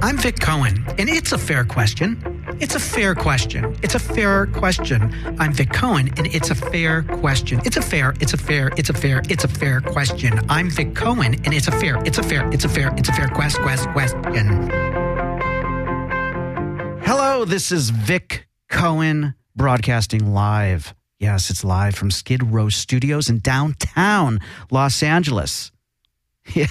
I'm Vic Cohen, and it's a fair question. It's a fair question. It's a fair question. I'm Vic Cohen, and it's a fair question. It's a fair, it's a fair, it's a fair, it's a fair question. I'm Vic Cohen, and it's a fair, it's a fair, it's a fair, it's a fair quest, quest, question. Hello, this is Vic Cohen broadcasting live. Yes, it's live from Skid Row Studios in downtown Los Angeles. Yeah,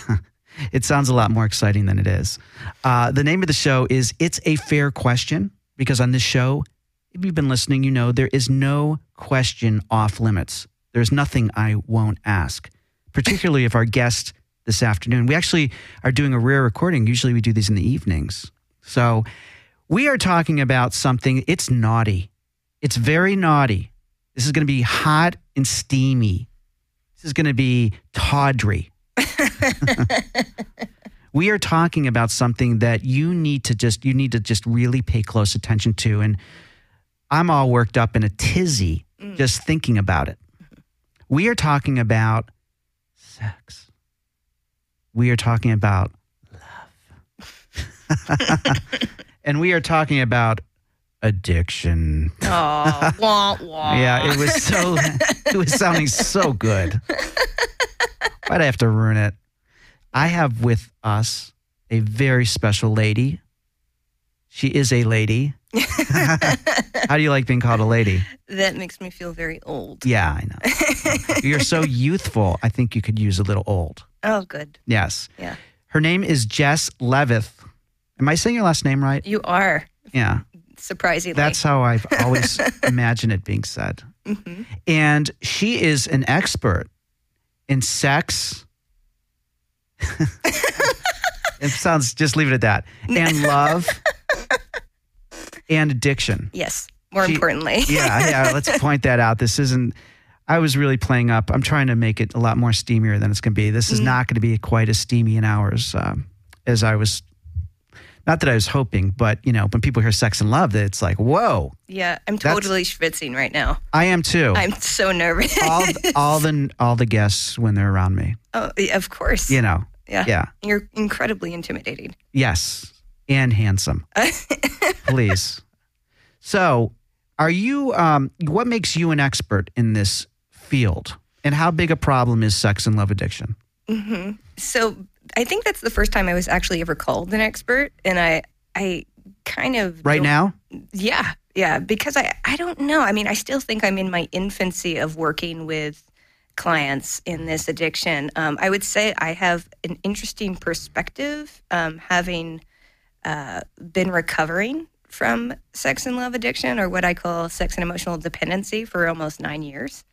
it sounds a lot more exciting than it is. Uh, the name of the show is It's a Fair Question, because on this show, if you've been listening, you know there is no question off limits. There's nothing I won't ask, particularly if our guest this afternoon, we actually are doing a rare recording. Usually we do these in the evenings. So we are talking about something, it's naughty. It's very naughty. This is going to be hot and steamy. This is going to be tawdry. we are talking about something that you need to just you need to just really pay close attention to and i'm all worked up in a tizzy mm. just thinking about it we are talking about sex we are talking about love and we are talking about addiction Oh, wah, wah. yeah, it was so it was sounding so good. Why'd I have to ruin it? I have with us a very special lady. She is a lady. How do you like being called a lady? That makes me feel very old. Yeah, I know. You're so youthful. I think you could use a little old. Oh, good. Yes. Yeah. Her name is Jess Levith. Am I saying your last name right? You are, Yeah. surprisingly. That's how I've always imagined it being said. Mhm. And she is an expert in sex. it sounds, just leave it at that. And love and addiction. Yes, more She- importantly. Yeah, yeah. Let's point that out. This isn't, I was really playing up. I'm trying to make it a lot more steamier than it's going to be. This is Mhm. not going to be quite as steamy in hours um, as I was. Not that I was hoping, but you know, when people hear sex and love, that it's like, whoa, Yeah, I'm totally schwitzing right now. I am too. I'm so nervous. all all the all the guests when they're around me. oh, of course. You know, yeah. yeah, You're incredibly intimidating. yes, and handsome. Please. So, are you? Um, what makes you an expert in this field, and how big a problem is sex and love addiction? Mm-hmm. So I think that's the first time I was actually ever called an expert, and I, I kind of Right now, Yeah, yeah, because I, I don't know. I mean, I still think I'm in my infancy of working with clients in this addiction. Um, I would say I have an interesting perspective, um, having uh, been recovering from sex and love addiction, or what I call sex and emotional dependency, for almost nine years.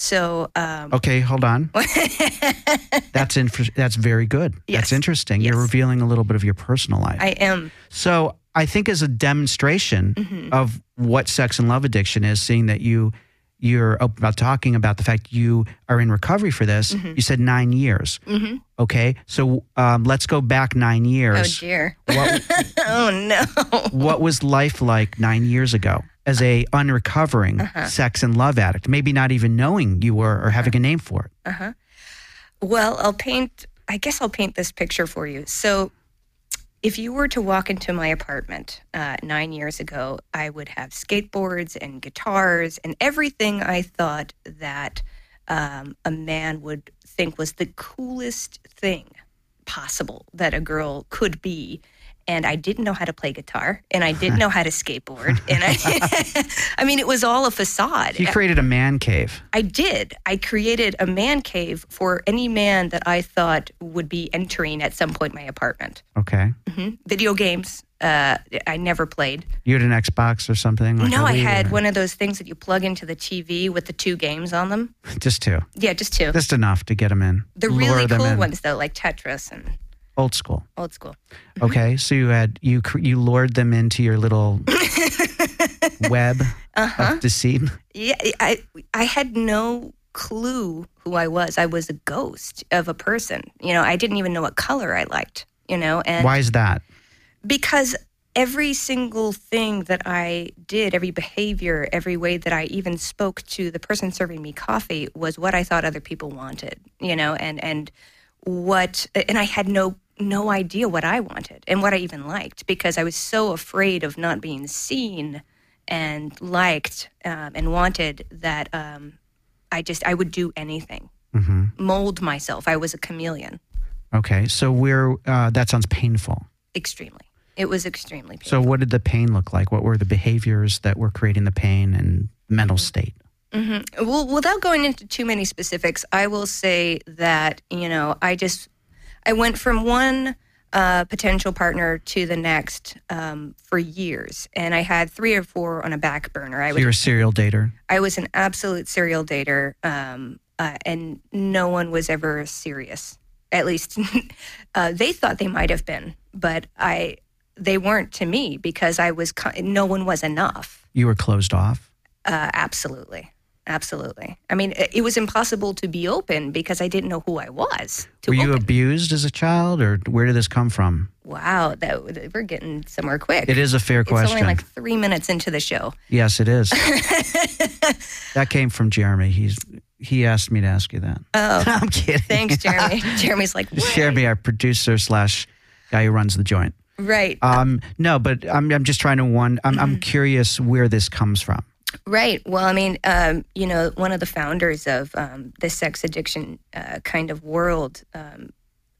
So, um, okay, hold on. That's in, That's very good. That's Yes. interesting. You're revealing a little bit of your personal life. I am. So I think as a demonstration Mhm. of what sex and love addiction is, seeing that you you're open about talking about the fact you are in recovery for this. Mhm. You said nine years. hmm Okay, so um, let's go back nine years. Oh dear. what oh no. what was life like nine years ago as a unrecovering Uh-huh. sex and love addict? Maybe not even knowing you were or having a name for it. Uh huh. Well, I'll paint. I guess I'll paint this picture for you. So, if you were to walk into my apartment uh, nine years ago, I would have skateboards and guitars and everything I thought that um, a man would think was the coolest thing possible that a girl could be. And I didn't know how to play guitar, and I didn't know how to skateboard, and I, I mean, it was all a facade. You created a man cave. I did. I created a man cave for any man that I thought would be entering at some point my apartment. Okay, hmm Video games, uh, I never played. you had an Xbox or something. Like no, I had or- one of those things that you plug into the TV with the two games on them. Just two, Yeah, just two. just enough to get them in. The really cool ones, though, like Tetris and Old school. old school. Okay, so you had you you lured them into your little web Uh-huh. of deceit. Yeah, I I had no clue who I was. I was a ghost of a person. You know, I didn't even know what color I liked. You know, and Why is that? because every single thing that I did, every behavior, every way that I even spoke to the person serving me coffee was what I thought other people wanted, you know, and and what and I had no no idea what I wanted and what I even liked because I was so afraid of not being seen and liked um, and wanted that um, I just I would do anything, hmm mold myself. I was a chameleon, Okay, so we're uh, that sounds painful. extremely. It was extremely painful. So, what did the pain look like? What were the behaviors that were creating the pain and mental state? hmm Well, without going into too many specifics, I will say that you know I just I went from one uh, potential partner to the next um, for years, and I had three or four on a back burner. I So would you're a serial dater. I was an absolute serial dater, um, uh, and no one was ever serious. At least uh, they thought they might have been, but I they weren't to me because I was no one was enough. You were closed off. Uh, absolutely, absolutely. I mean, it, was impossible to be open because I didn't know who I was. Were you open. abused as a child, or where did this come from? wow, that we're getting somewhere quick. It is a fair It's question. only like three minutes into the show. yes, it is. that came from Jeremy. He's he asked me to ask you that. Oh, I'm kidding. thanks, Jeremy. Jeremy's like, "What?" Jeremy, our producer slash guy who runs the joint. right. Um, no, but I'm I'm just trying to one. I'm Mm-hmm. I'm curious where this comes from. Right. Well, I mean, um, you know, one of the founders of um, the sex addiction uh, kind of world, um,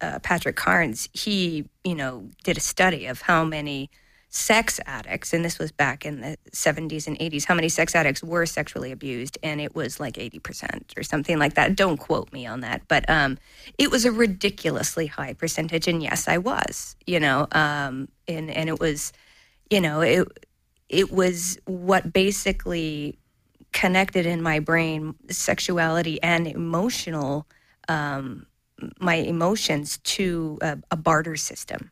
uh, Patrick Carnes, he, you know, did a study of how many sex addicts, and this was back in the 70s and 80s, how many sex addicts were sexually abused, and it was like 80% or something like that. Don't quote me on that, but um, it was a ridiculously high percentage, and yes, I was, you know, um, and and it was, you know, it it was what basically connected in my brain sexuality and emotional um, my emotions to a, a barter system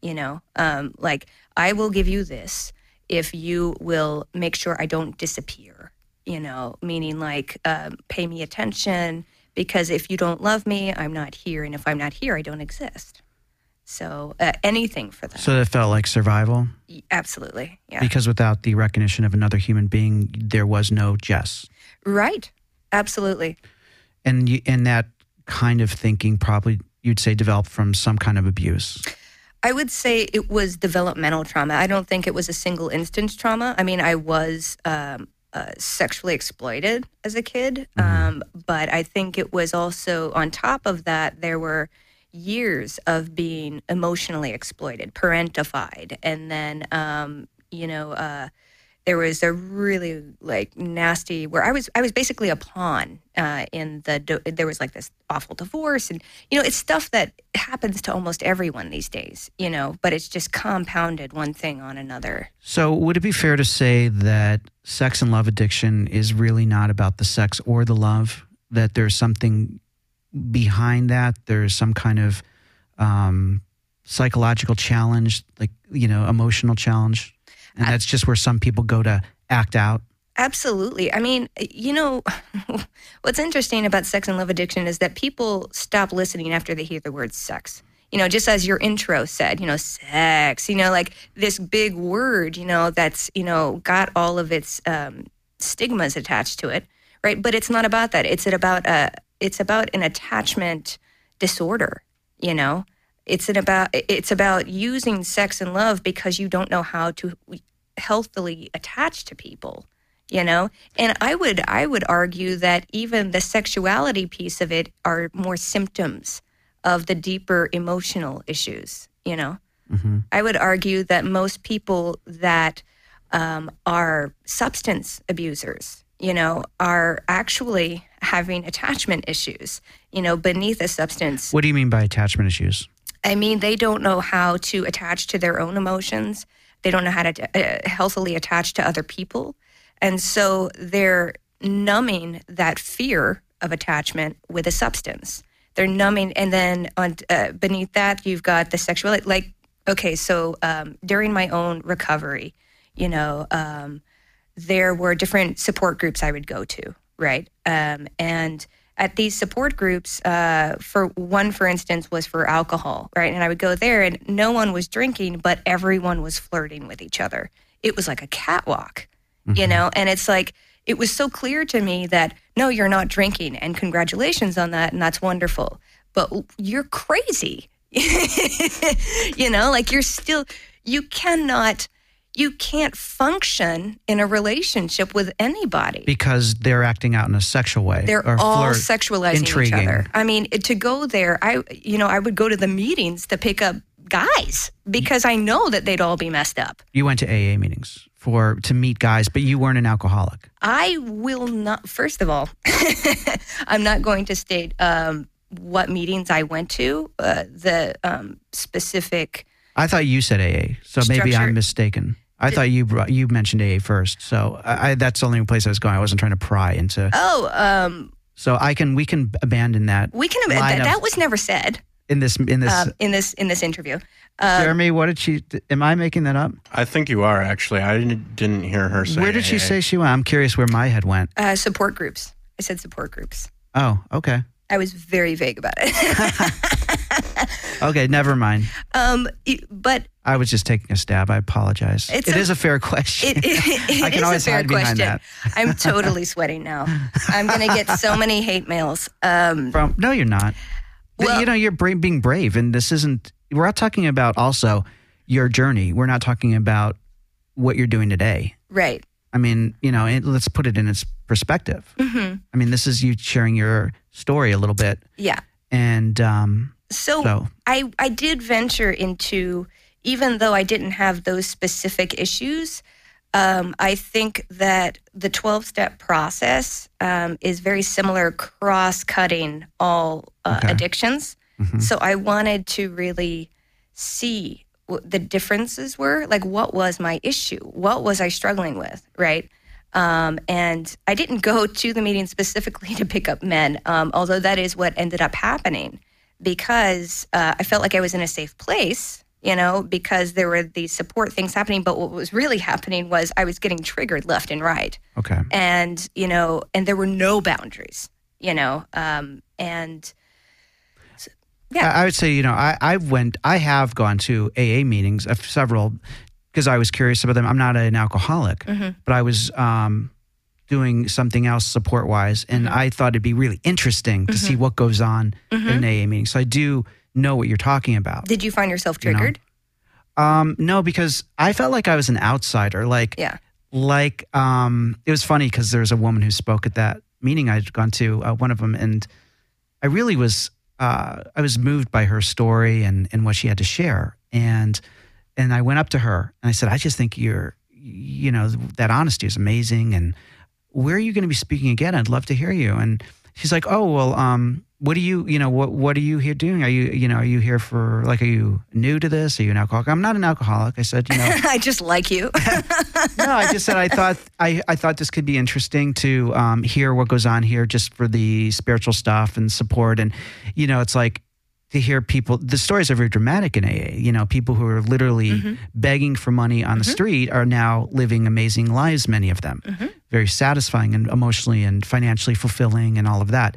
you know? Um, like i will give you this if you will make sure i don't disappear you know? Meaning like um, pay me attention because if you don't love me i'm not here and if i'm not here i don't exist so uh, anything for that So it felt like survival absolutely yeah because without the recognition of another human being, there was no Jess. Right. Absolutely. And you, and that kind of thinking probably you'd say developed from some kind of abuse. I would say it was developmental trauma. I don't think it was a single instance trauma. I mean, I was um, uh, sexually exploited as a kid, um, but I think it was also on top of that, there were years of being emotionally exploited, parentified, and then, um, you know, uh, there was a really like nasty where I was I was basically a pawn uh, in the there was like this awful divorce and you know it's stuff that happens to almost everyone these days you know but it's just compounded one thing on another So would it be fair to say that sex and love addiction is really not about the sex or the love? That there's something behind that. There's some kind of um, psychological challenge, like you know, emotional challenge, and that's just where some people go to act out. Absolutely. I mean, you know, what's interesting about sex and love addiction is that people stop listening after they hear the word sex. You know, just as your intro said, you know, sex, you know, like this big word, you know, that's, you know, got all of its um, stigmas attached to it, right? But it's not about that. It's about a, it's about an attachment disorder, you know? It's an about it's about using sex and love because you don't know how to healthily attach to people you know? And i would i would argue that even the sexuality piece of it are more symptoms of the deeper emotional issues you know? Hmm i would argue that most people that um, are substance abusers you know are actually having attachment issues you know beneath a substance What do you mean by attachment issues? I mean, they don't know how to attach to their own emotions. They don't know how to uh, healthily attach to other people. And so they're numbing that fear of attachment with a substance. They're numbing, and then on uh, beneath that, you've got the sexuality. Like, okay, so um, during my own recovery, you know, um, there were different support groups I would go to, right? Um, and at these support groups, uh, for one, for instance, was for alcohol, right? And I would go there, and no one was drinking, but everyone was flirting with each other. It was like a catwalk, you know. And it's like it was so clear to me that no, you're not drinking, and congratulations on that, and that's wonderful. But you're crazy you know, like you're still, you cannot, you can't function in a relationship with anybody. because they're acting out in a sexual way. They're or all flirt, sexualizing intriguing. each other. I mean, to go there, I, you know, I would go to the meetings to pick up guys because I know that they'd all be messed up. You went to AA meetings for to meet guys, but you weren't an alcoholic. I will not. First of all, I'm not going to state um, what meetings I went to. Uh, the um, specific. I thought you said AA, so maybe I'm mistaken. I thought you brought, you mentioned AA first, so I, I, that's the only place I was going. I wasn't trying to pry into. Oh, um, So I can we can abandon that we can. Line That, that was never said in this in this. um, in this in this interview. Uh, Jeremy, what did she? Am I making that up? I think you are actually. I didn't, didn't hear her say. Where did she AA. say she went? I'm curious where my head went. uh, support groups. I said support groups. Oh, okay, I was very vague about it. okay, never mind. um, but I was just taking a stab. I apologize. It's It a- is a fair question. It, it, I can is always a fair hide behind question. that. I'm totally sweating now. I'm going to get so many hate mails. Um, From no, you're not. Well- you know, you're being brave, and this isn't. We're not talking about also your journey. We're not talking about what you're doing today. right. I mean, you know, it, let's put it in its perspective. hmm I mean, this is you sharing your story a little bit, Yeah. and um, So, I, I did venture into, even though I didn't have those specific issues, um, I think that the 12 step process um, is very similar, cross cutting all uh, Okay. addictions. mhm. So I wanted to really see what the differences were. Like, what was my issue? What was I struggling with? Right. Um, and I didn't go to the meeting specifically to pick up men, um, although that is what ended up happening because uh, I felt like I was in a safe place, you know, because there were these support things happening. But what was really happening was I was getting triggered left and right okay, and you know and there were no boundaries you know um and Yeah. I, would say, you know, I, I went, I have gone to AA meetings, of several, because I was curious about them. I'm not an alcoholic, Mhm. but I was um, doing something else support wise, and Mm-hmm. I thought it'd be really interesting to see what goes on in an AA meeting. So I do know what you're talking about. did you find yourself You know. triggered Um, no, because I felt like I was an outsider. Like, yeah like um, it was funny because there was a woman who spoke at that meeting I'd gone to, uh, one of them, and I really was uh, I was moved by her story and and what she had to share, and and I went up to her and I said, I just think you're, you know, that honesty is amazing, and where are you going to be speaking again? I'd love to hear you. And she's like, Oh well, um, what do you, you know, what what are you here doing? Are you, you know, are you here for like, are you new to this? Are you an alcoholic? I'm not an alcoholic. I said, you know. i just like you no, I just said I thought I, I thought this could be interesting to um, hear what goes on here, just for the spiritual stuff and support, and you know, it's like to hear people. The stories are very dramatic in AA. You know, people who are literally begging for money on the street are now living amazing lives. Many of them, very satisfying and emotionally and financially fulfilling, and all of that.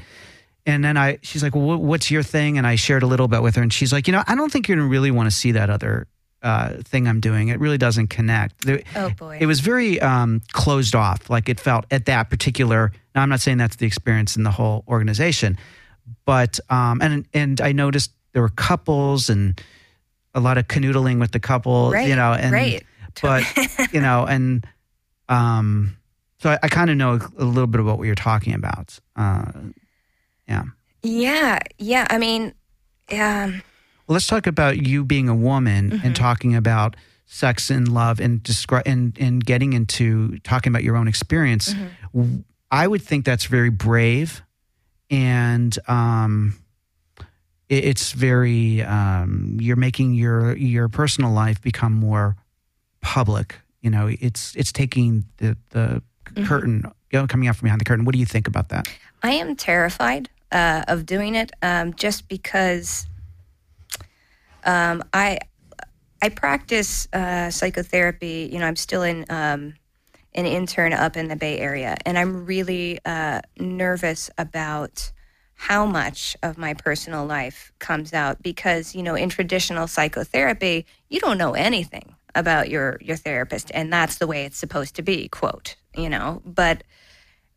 And then I, she's like, well, what's your thing? And I shared a little bit with her, and she's like, you know, I don't think you're gonna really want to see that other uh, thing I'm doing. It really doesn't connect. There- oh boy it was very um, closed off. Like it felt at that particular. Now I'm not saying that's the experience in the whole organization, but um, and and I noticed there were couples and a lot of canoodling with the couple. right You know, and right but you know, and um, so I, I kind of know a little bit about what you're talking about. Uh, yeah. yeah yeah i mean um Well, let's talk about you being a woman Mm-hmm. and talking about sex and love and descri- and and getting into talking about your own experience. Mm-hmm. I would think that's very brave, and um, it, it's very um, you're making your your personal life become more public. You know, it's it's taking the the Mm-hmm. curtain you know, coming out from behind the curtain. What do you think about that? I am terrified uh, of doing it um, just because um, I I practice uh, psychotherapy. You know, I'm still in um, an intern up in the Bay Area, and I'm really uh, nervous about how much of my personal life comes out because you know in traditional psychotherapy you don't know anything about your your therapist and that's the way it's supposed to be quote you know? But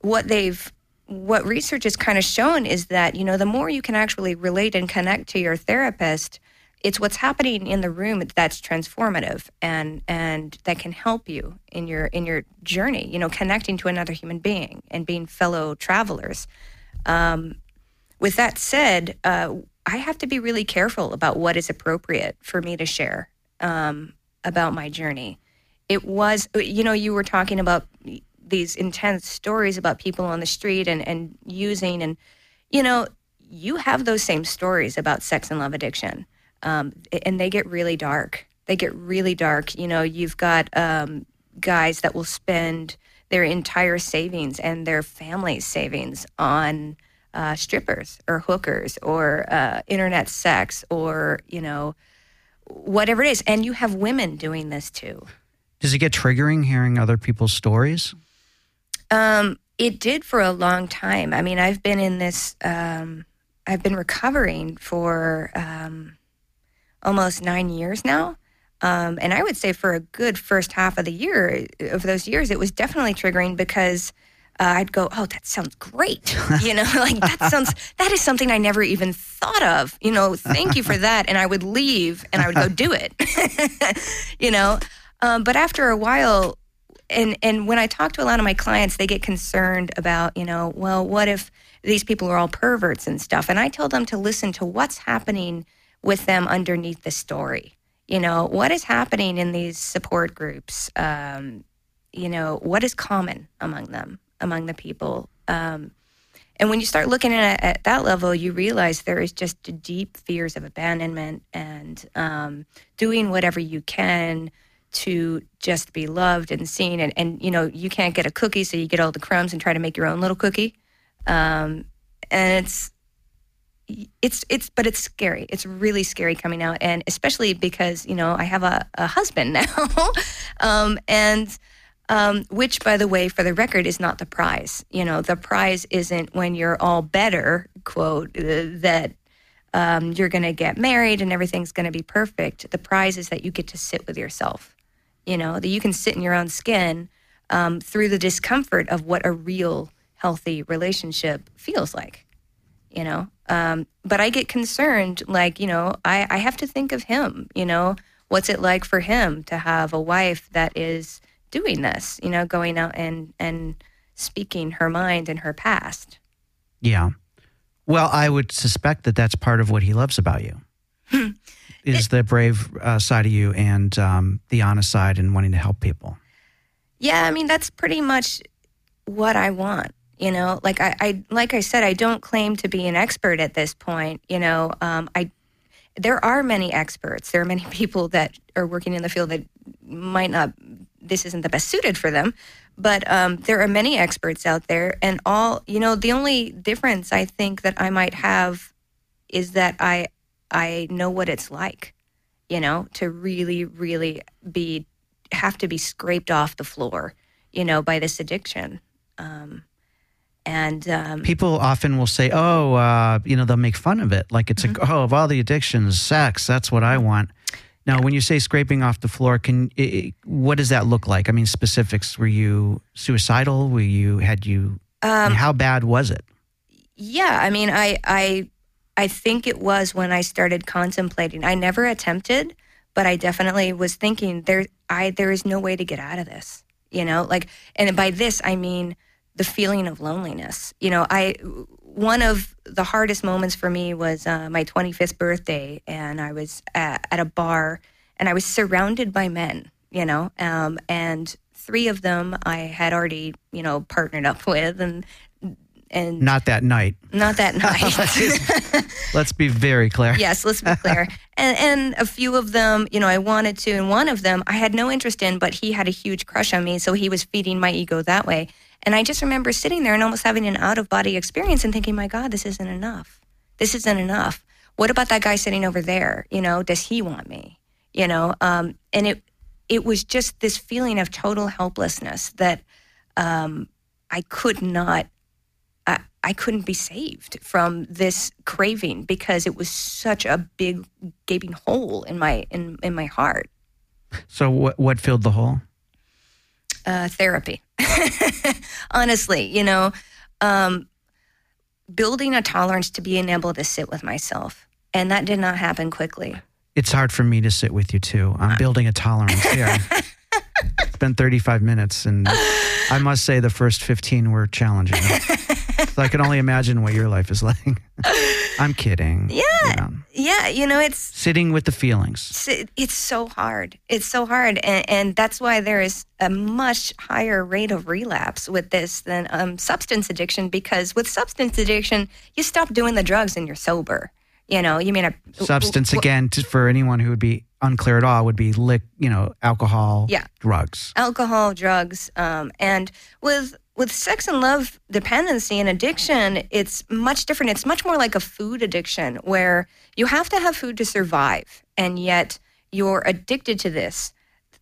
what they've what research has kind of shown is that you know the more you can actually relate and connect to your therapist it's what's happening in the room that's transformative and and that can help you in your in your journey you know connecting to another human being and being fellow travelers. Um, with that said uh, i have to be really careful about what is appropriate for me to share um, about my journey. It was you know you were talking about these intense stories about people on the street and and using and you know you have those same stories about sex and love addiction um, and they get really dark. They get really dark. You know, you've got um, guys that will spend their entire savings and their family's savings on uh, strippers or hookers or uh, internet sex or you know whatever it is. And you have women doing this too. Does it get triggering hearing other people's stories? Um, it did for a long time. I mean, I've been in this. Um, I've been recovering for um, almost nine years now. Um, and I would say for a good first half of the year, of those years, it was definitely triggering because uh, I'd go, "Oh, that sounds great," you know, like that sounds that is something I never even thought of. You know, thank you for that. And I would leave and I would go do it. you know, um, but after a while, and and when I talk to a lot of my clients, they get concerned about, you know, well, what if these people are all perverts and stuff? And I tell them to listen to what's happening with them underneath the story. You know, what is happening in these support groups? Um, you know, what is common among them, among the people? Um, and when you start looking at at that level, you realize there is just deep fears of abandonment and um, doing whatever you can to just be loved and seen. And, and, you know, you can't get a cookie, so you get all the crumbs and try to make your own little cookie. Um, and it's it's it's but it's scary. It's really scary coming out and especially because you know i have a, a husband now. Um, and um, which by the way for the record is not the prize. You know the prize isn't when you're all better quote uh, that um, you're going to get married and everything's going to be perfect. The prize is that you get to sit with yourself. You know that you can sit in your own skin um, through the discomfort of what a real healthy relationship feels like you know um, but i get concerned like you know I, I have to think of him you know what's it like for him to have a wife that is doing this you know going out and and speaking her mind and her past Yeah. Well, I would suspect that that's part of what he loves about you. is the brave uh, side of you and um, the honest side and wanting to help people. yeah i mean that's pretty much what i want you know like I, I like i said i don't claim to be an expert at this point you know um, i there are many experts. There are many people that are working in the field that might not this isn't the best suited for them but um, there are many experts out there and all you know the only difference i think that i might have is that i i know what it's like you know to really really be have to be scraped off the floor you know by this addiction. Um, and um, People often will say, oh, uh, you know, they'll make fun of it. Like it's Mm-hmm. like, oh, of all the addictions, sex, that's what I want. Now, when you say scraping off the floor, can i i- what does that look like? I mean, specifics. Were you suicidal? Were you had you? Um, how bad was it? Yeah, I mean, I I I think it was when I started contemplating. I never attempted, but I definitely was thinking there I there is no way to get out of this. You know, like and by this I mean the feeling of loneliness. You know, I one of the hardest moments for me was uh, my 25th birthday, and I was at, at a bar, and I was surrounded by men. You know, um, and three of them I had already you know partnered up with, and and Not that night. not that night. Let's be very clear. yes, let's be clear. And and a few of them, you know, I wanted to, and one of them I had no interest in, but he had a huge crush on me, so he was feeding my ego that way. And I just remember sitting there and almost having an out of body experience and thinking, my God, this isn't enough. This isn't enough. What about that guy sitting over there? You know, does he want me? You know, um, and it it was just this feeling of total helplessness that um, I could not I, I couldn't be saved from this craving because it was such a big gaping hole in my in, in my heart. So what what filled the hole? Uh, therapy, honestly, you know, um, building a tolerance to being able to sit with myself, and that did not happen quickly. It's hard for me to sit with you too. I'm building a tolerance here. it's been 35 minutes, and I must say the first 15 were challenging. so I can only imagine what your life is like. I'm kidding. Yeah. Know, Yeah, you know, it's sitting with the feelings. it's, it's so hard. It's so hard, and, and that's why there is a much higher rate of relapse with this than um, substance addiction. Because with substance addiction, you stop doing the drugs and you're sober. You know, you mean a Substance w- again to, for anyone who would be unclear at all would be lick, you know, alcohol, Yeah. drugs. alcohol, drugs, um, and with with sex and love dependency and addiction, it's much different. It's much more like a food addiction where you have to have food to survive, and yet you're addicted to this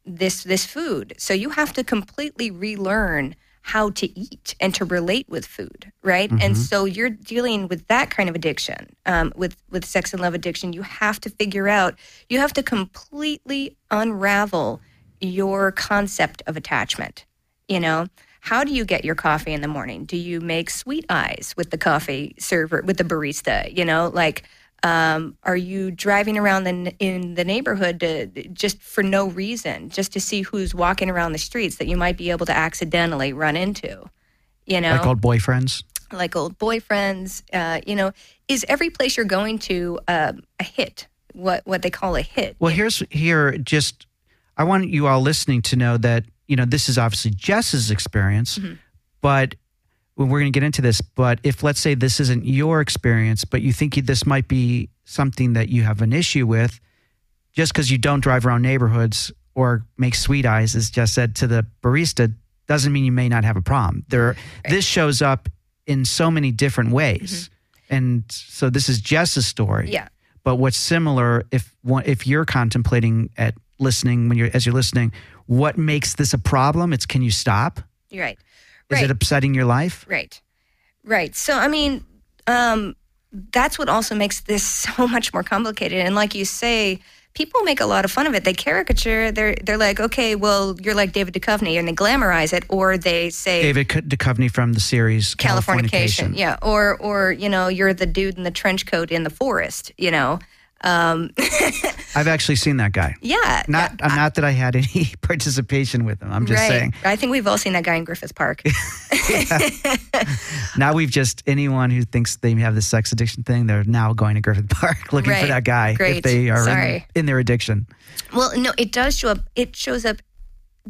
this this food. So you have to completely relearn how to eat and to relate with food, right? And so you're dealing with that kind of addiction, um, with with sex and love addiction. You have to figure out. You have to completely unravel your concept of attachment. You know, how do you get your coffee in the morning? Do you make sweet eyes with the coffee server with the barista? You know, like um, are you driving around the, in the neighborhood to, just for no reason, just to see who's walking around the streets that you might be able to accidentally run into? You know, Like old boyfriends. like old boyfriends. Uh, you know, is every place you're going to uh, a hit? What what they call a hit? Well, here's here just I want you all listening to know that you know this is obviously Jess's experience, Mm-hmm. but we're going to get into this. But if let's say this isn't your experience, but you think this might be something that you have an issue with, just because you don't drive around neighborhoods or make sweet eyes, as Jess said to the barista, doesn't mean you may not have a problem. There, this shows up in so many different ways, and so this is Jess's story Mm-hmm. Yeah. but what's similar if one, if you're contemplating at listening when you're as you're listening what makes this a problem it's can you stop You're right. Is right. it upsetting your life Right. Right. So, I mean, um, that's what also makes this so much more complicated. And like you say, people make a lot of fun of it. They caricature. They're they're like, okay, well, you're like David Duchovny, and they glamorize it, or they say david Duchovny from the series Californication. californication Yeah. Or or you know, you're the dude in the trench coat in the forest. You know. Um, i've actually seen that guy yeah. not i'm not that i had any participation with him i'm just right. saying I think we've all seen that guy in Griffith Park. now we've just anyone who thinks they have the sex addiction thing they're now going to griffith park looking for that guy if they are in, in their addiction Well, no, it does show up. It shows up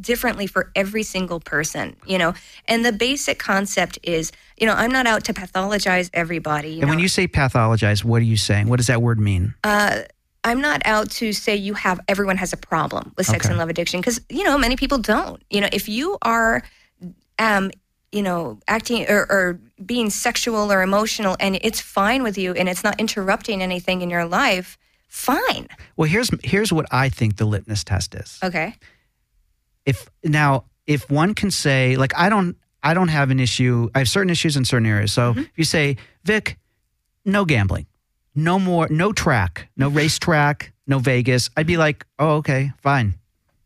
differently for every single person, you know. And the basic concept is, you know, I'm not out to pathologize everybody. You and when you say pathologize what are you saying what does that word mean uh, I'm not out to say you have everyone has a problem with sex Okay. and love addiction because you know many people don't. You know, if you are, um, you know, acting or, or being sexual or emotional, and it's fine with you, and it's not interrupting anything in your life, fine. well here's here's what i think the litmus test is Okay. If now if one can say like i don't i don't have an issue i have certain issues in certain areas. So mm-hmm. if you say vic no gambling no more no track no mm-hmm. racetrack no vegas i'd be like oh okay fine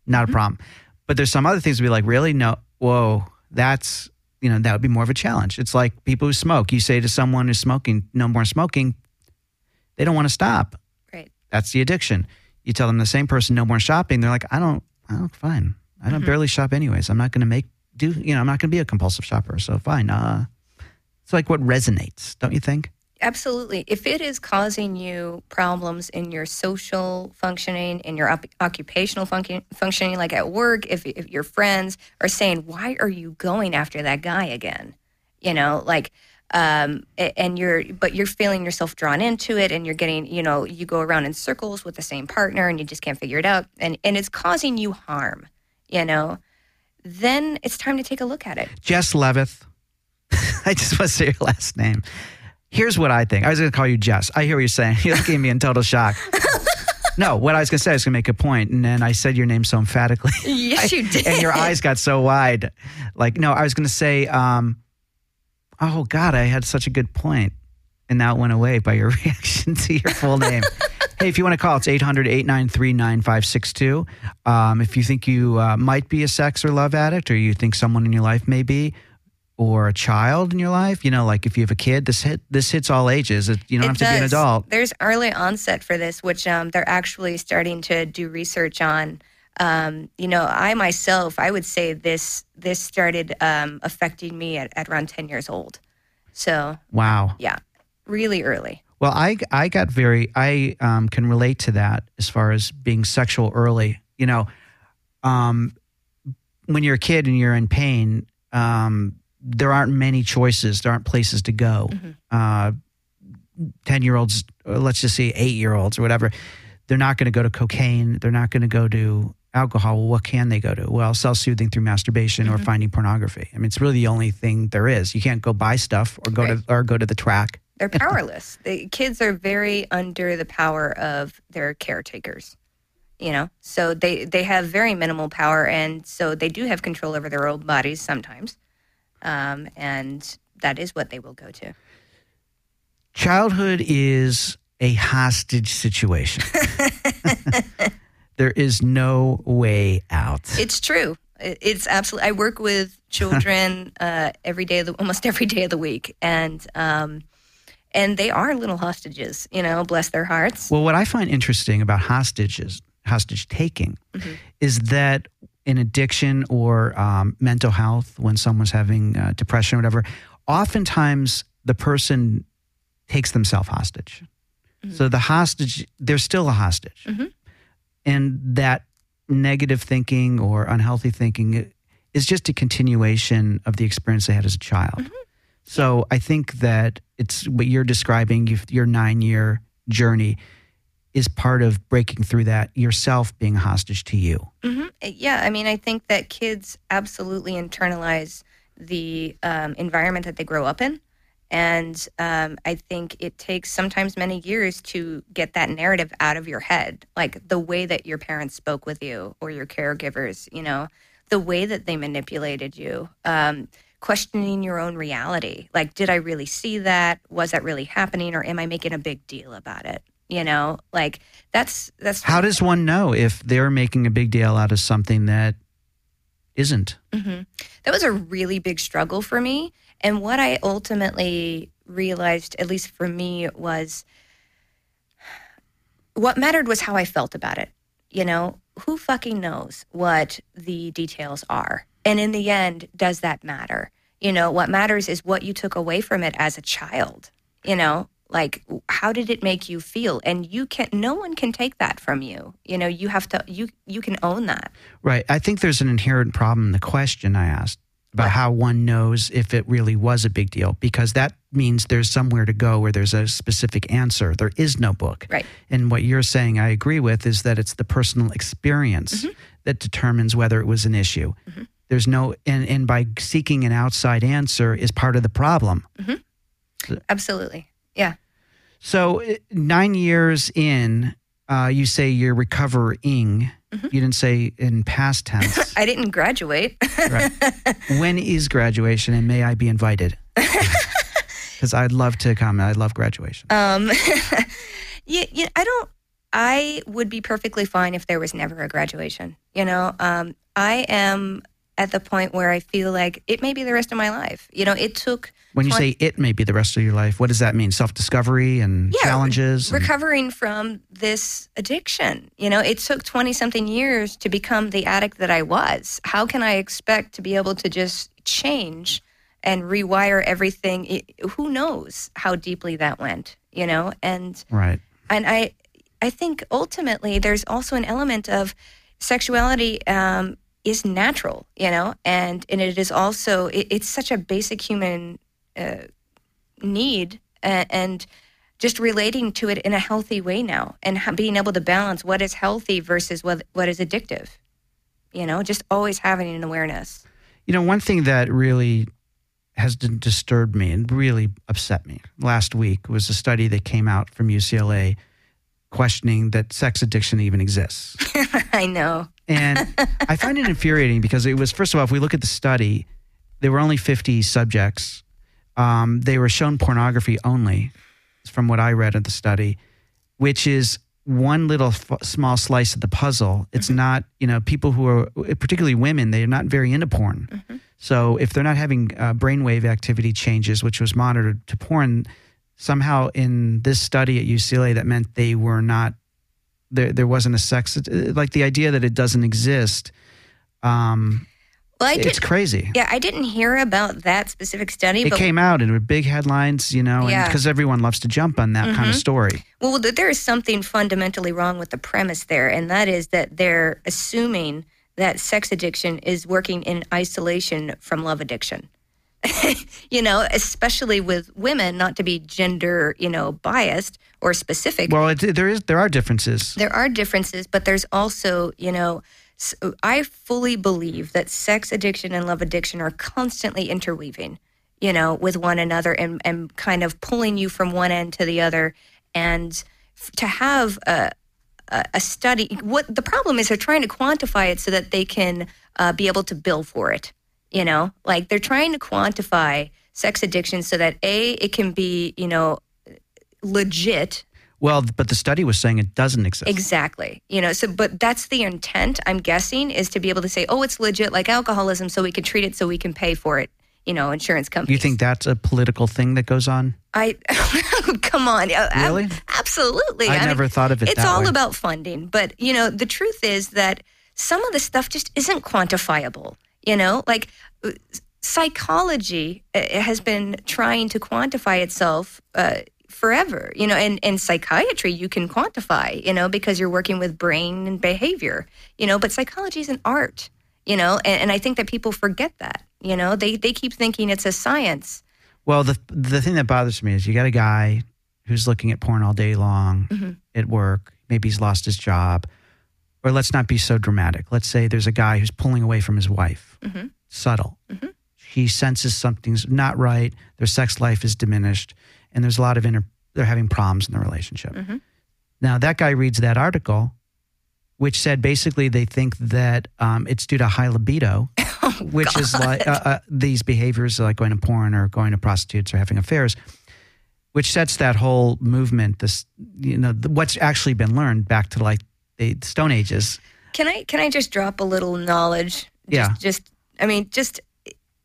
not a mm-hmm. problem. But there's some other things to be like really? No whoa that's you know that would be more of a challenge. It's like people who smoke you say to someone who's smoking no more smoking they don't want to stop. Right. that's the addiction. You tell them the same person no more shopping, they're like, I don't, I don't, fine. I don't barely shop anyways. I'm not going to make do, you know, I'm not going to be a compulsive shopper. So fine. Uh, it's like what resonates, don't you think? Absolutely. If it is causing you problems in your social functioning, in your op- occupational function- functioning, like at work, if, if your friends are saying, Why are you going after that guy again? You know, like, um, and you're, but you're feeling yourself drawn into it and you're getting, you know, you go around in circles with the same partner and you just can't figure it out and, and it's causing you harm, you know, then it's time to take a look at it. Jess Levith. I just want to say your last name. Here's what I think. I was going to call you Jess. I hear what you're saying. You're looking at me in total shock. no, what I was going to say, I was going to make a point, and then I said your name so emphatically. Yes, you did. and your eyes got so wide. Like, no, I was going to say, um, oh God, I had such a good point, and now it went away by your reaction to your full name. Hey, if you want to call, it's 800 893 9562. Um, If you think you uh, might be a sex or love addict, or you think someone in your life may be, or a child in your life? You know, like if you have a kid, this hit this hits all ages. It- You don't It have to be an adult. There's early onset for this, which um, they're actually starting to do research on. Um, you know, I myself, I would say this this started um, affecting me at, at around 10 years old. So Wow. yeah, really early. Well, I I got very I um, can relate to that as far as being sexual early. You know, um, when you're a kid and you're in pain, um, there aren't many choices. There aren't places to go. Uh, Ten year olds, let's just say eight year olds or whatever, they're not going to go to cocaine. They're not going to go to alcohol. Well, what can they go to? Well, self soothing through masturbation or finding pornography. I mean, it's really the only thing there is. You can't go buy stuff or go Right. to or go to the track. They're powerless. the kids are very under the power of their caretakers. You know, so they they have very minimal power, and so they do have control over their own bodies sometimes, um, and that is what they will go to. childhood is a hostage situation. there is no way out. It's true. It's absolutely. I work with children uh, every day, of the, almost every day of the week, and um, and they are little hostages. You know, bless their hearts. well, what I find interesting about hostages, hostage taking, is that in addiction or um, mental health, when someone's having uh, depression or whatever, oftentimes the person takes themselves hostage. So the hostage, they're still a hostage. And that negative thinking or unhealthy thinking is just a continuation of the experience they had as a child. So I think that it's what you're describing, your nine year journey is part of breaking through that yourself being hostage to you. hmm Yeah, I mean, I think that kids absolutely internalize the um, environment that they grow up in. And um, I think it takes sometimes many years to get that narrative out of your head, like the way that your parents spoke with you or your caregivers, you know, the way that they manipulated you, um, questioning your own reality. Like, did I really see that? Was that really happening? Or am I making a big deal about it? You know, like that's that's How does one know if they're making a big deal out of something that isn't? Mm-hmm. that was a really big struggle for me. And what I ultimately realized, at least for me, was what mattered was how I felt about it. You know, who fucking knows what the details are? And in the end, does that matter? You know, what matters is what you took away from it as a child. You know, like how did it make you feel? And you can no one can take that from you. You know, you have to you you can own that. Right. I think there's an inherent problem in the question I asked about how one knows if it really was a big deal, because that means there's somewhere to go where there's a specific answer. There is no book. Right. And what you're saying, I agree with, is that it's the personal experience mm-hmm. that determines whether it was an issue. Mm-hmm. There's no, and, and by seeking an outside answer is part of the problem. Absolutely. Yeah. So nine years in, uh, you say you're recovering. You didn't say in past tense. I didn't graduate. Right. when is graduation, and may I be invited? Because I'd love to come. I love graduation. Um, yeah, yeah, I don't. I would be perfectly fine if there was never a graduation. You know, um, I am at the point where I feel like it may be the rest of my life. You know, it took when you twen- say it may be the rest of your life, what does that mean? Self discovery and Yeah, challenges. and- recovering from this addiction. You know, it took 20 something years to become the addict that I was. How can I expect to be able to just change and rewire everything? It, who knows how deeply that went, you know? And right. and I, I think ultimately there's also an element of sexuality um, is natural, you know, and and it is also it, it's such a basic human uh, need, and just relating to it in a healthy way now, and being able to balance what is healthy versus what what is addictive, you know, just always having an awareness. You know, one thing that really has disturbed me and really upset me last week was a study that came out from UCLA questioning that sex addiction even exists. I know. And I find it infuriating because it was, first of all, if we look at the study, there were only 50 subjects. Um, they were shown pornography only, from what I read of the study, which is one little f- small slice of the puzzle. It's not, you know, people who are, particularly women, they're not very into porn. So if they're not having uh, brainwave activity changes, which was monitored to porn, somehow in this study at UCLA, that meant they were not, there, there wasn't a sex, like the idea that it doesn't exist. Um, Well, I it's crazy. Yeah, I didn't hear about that specific study, It came out in big headlines, you know, Yeah. because everyone loves to jump on that kind of story. Well, there is something fundamentally wrong with the premise there, and that is that they're assuming that sex addiction is working in isolation from love addiction. you know, especially with women, not to be gender, you know, biased or specific. Well, it, there is there are differences. there are differences, but there's also, you know, I fully believe that sex addiction and love addiction are constantly interweaving, you know, with one another and, and kind of pulling you from one end to the other. And f- to have a, a, a study, what the problem is, they're trying to quantify it so that they can uh, be able to bill for it. You know, like they're trying to quantify sex addiction so that A, it can be, you know, legit Well, but the study was saying it doesn't exist. Exactly. You know, so but that's the intent, I'm guessing, is to be able to say, oh, it's legit like alcoholism, so we can treat it so we can pay for it, you know, insurance companies. you think that's a political thing that goes on? I come on. Really? absolutely. I mean, never thought of it It's all way. about funding. But, you know, the truth is that some of the stuff just isn't quantifiable. You know, like uh, psychology uh, has been trying to quantify itself uh, forever. You know, and in psychiatry, you can quantify, you know, because you're working with brain and behavior, you know, but psychology is an art, you know, and, and I think that people forget that. You know, they, they keep thinking it's a science. Well, the the thing that bothers me is you got a guy who's looking at porn all day long Mm-hmm. at work. Maybe he's lost his job. Or let's not be so dramatic. Let's say there's a guy who's pulling away from his wife. Mhm. Subtle. Mm-hmm. He senses something's not right. Their sex life is diminished, and there's a lot of inner. they're having problems in the relationship. Mhm. Now that guy reads that article, which said basically they think that um, it's due to high libido, which is like uh, uh, these behaviors like going to porn or going to prostitutes or having affairs, which sets that whole movement. This you know what's actually been learned back to like the Stone Ages. Can I can I just drop a little knowledge? Just, Yeah. Just I mean, just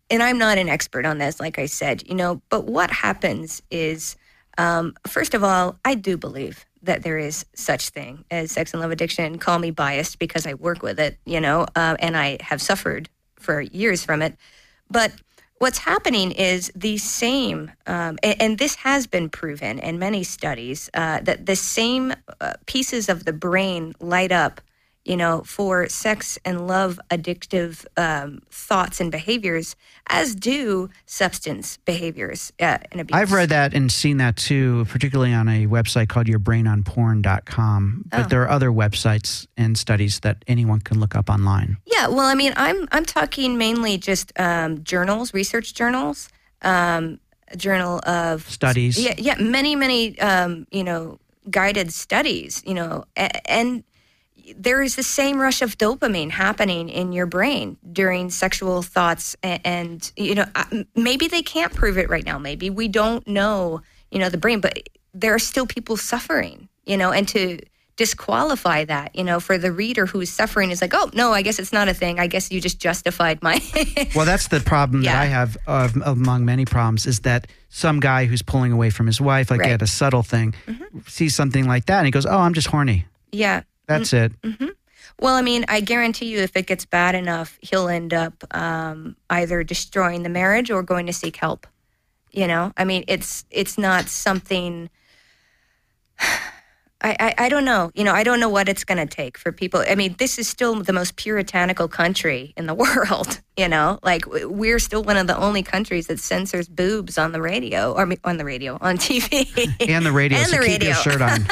and I'm not an expert on this, like I said, you know. But what happens is, um, first of all, I do believe that there is such thing as sex and love addiction. Call me biased because I work with it, you know, uh, and I have suffered for years from it. But what's happening is the same, um, and, and this has been proven in many studies uh, that the same uh, pieces of the brain light up, you know, for sex and love addictive um, thoughts and behaviors, as do substance behaviors uh, and abuse. I've read that and seen that too, particularly on a website called yourbrainonporn.com. But Oh. there are other websites and studies that anyone can look up online. Yeah, well, I mean, I'm I'm talking mainly just um, journals, research journals, um, a journal of Studies. Yeah, yeah, many, many, um, you know, guided studies, you know, and there is the same rush of dopamine happening in your brain during sexual thoughts, and, and you know, uh, maybe they can't prove it right now. Maybe we don't know, you know, the brain, but there are still people suffering, you know, and to disqualify that, you know, for the reader who's suffering is like, oh no, I guess it's not a thing. I guess you just justified my. Well, that's the problem that I have of, among many problems is that some guy who's pulling away from his wife, like Right. at a subtle thing, sees something like that and he goes, "Oh, I'm just horny." yeah, That's it. Well, I mean, I guarantee you, if it gets bad enough, he'll end up um, either destroying the marriage or going to seek help. You know, I mean, it's it's not something. I, I, I don't know. You know, I don't know what it's going to take for people. I mean, this is still the most puritanical country in the world. You know, like we're still one of the only countries that censors boobs on the radio or on the radio on TV And the radio, And so the keep your radio. shirt on.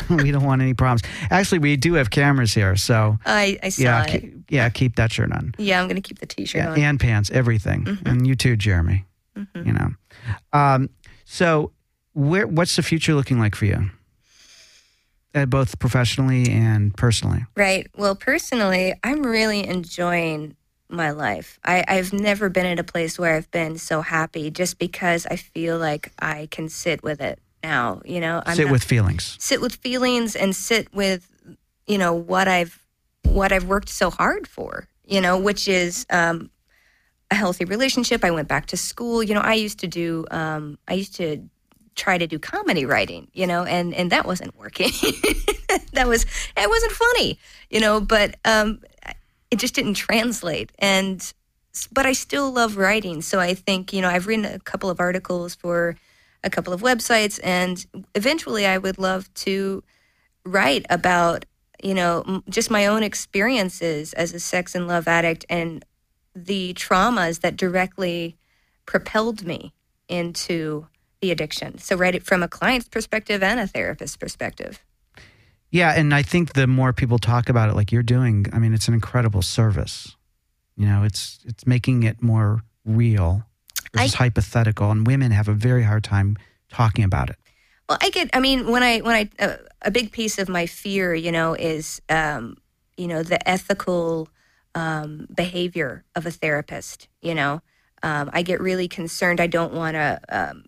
we don't want any problems. Actually, we do have cameras here, so I, I saw yeah, it. ke- yeah, keep that shirt on. yeah, I'm going to keep the T-shirt Yeah, on. and pants, everything, and you too, Jeremy. You know, um, so where? What's the future looking like for you, uh, both professionally and personally? Right. Well, personally, I'm really enjoying my life. I, I've never been at a place where I've been so happy just because I feel like I can sit with it. Now. You know, I'm Sit not- with feelings. sit with feelings and sit with you know what I've what I've worked so hard for. You know, which is um, a healthy relationship. I went back to school. You know, I used to do. Um, I used to try to do comedy writing. You know, and and that wasn't working. that was it wasn't funny. You know, but um, it just didn't translate. And but I still love writing. So I think you know I've written a couple of articles for a couple of websites, and eventually I would love to write about you know just my own experiences as a sex and love addict and the traumas that directly propelled me into the addiction. So write it from a client's perspective and a therapist's perspective. Yeah, and I think the more people talk about it, like you're doing, I mean, it's an incredible service. You know, it's it's making it more real versus hypothetical, and women have a very hard time talking about it. Well, I get. I mean, when I when I uh, a big piece of my fear, you know, is um, you know the ethical um, behavior of a therapist. You know, um, I get really concerned. I don't want to um,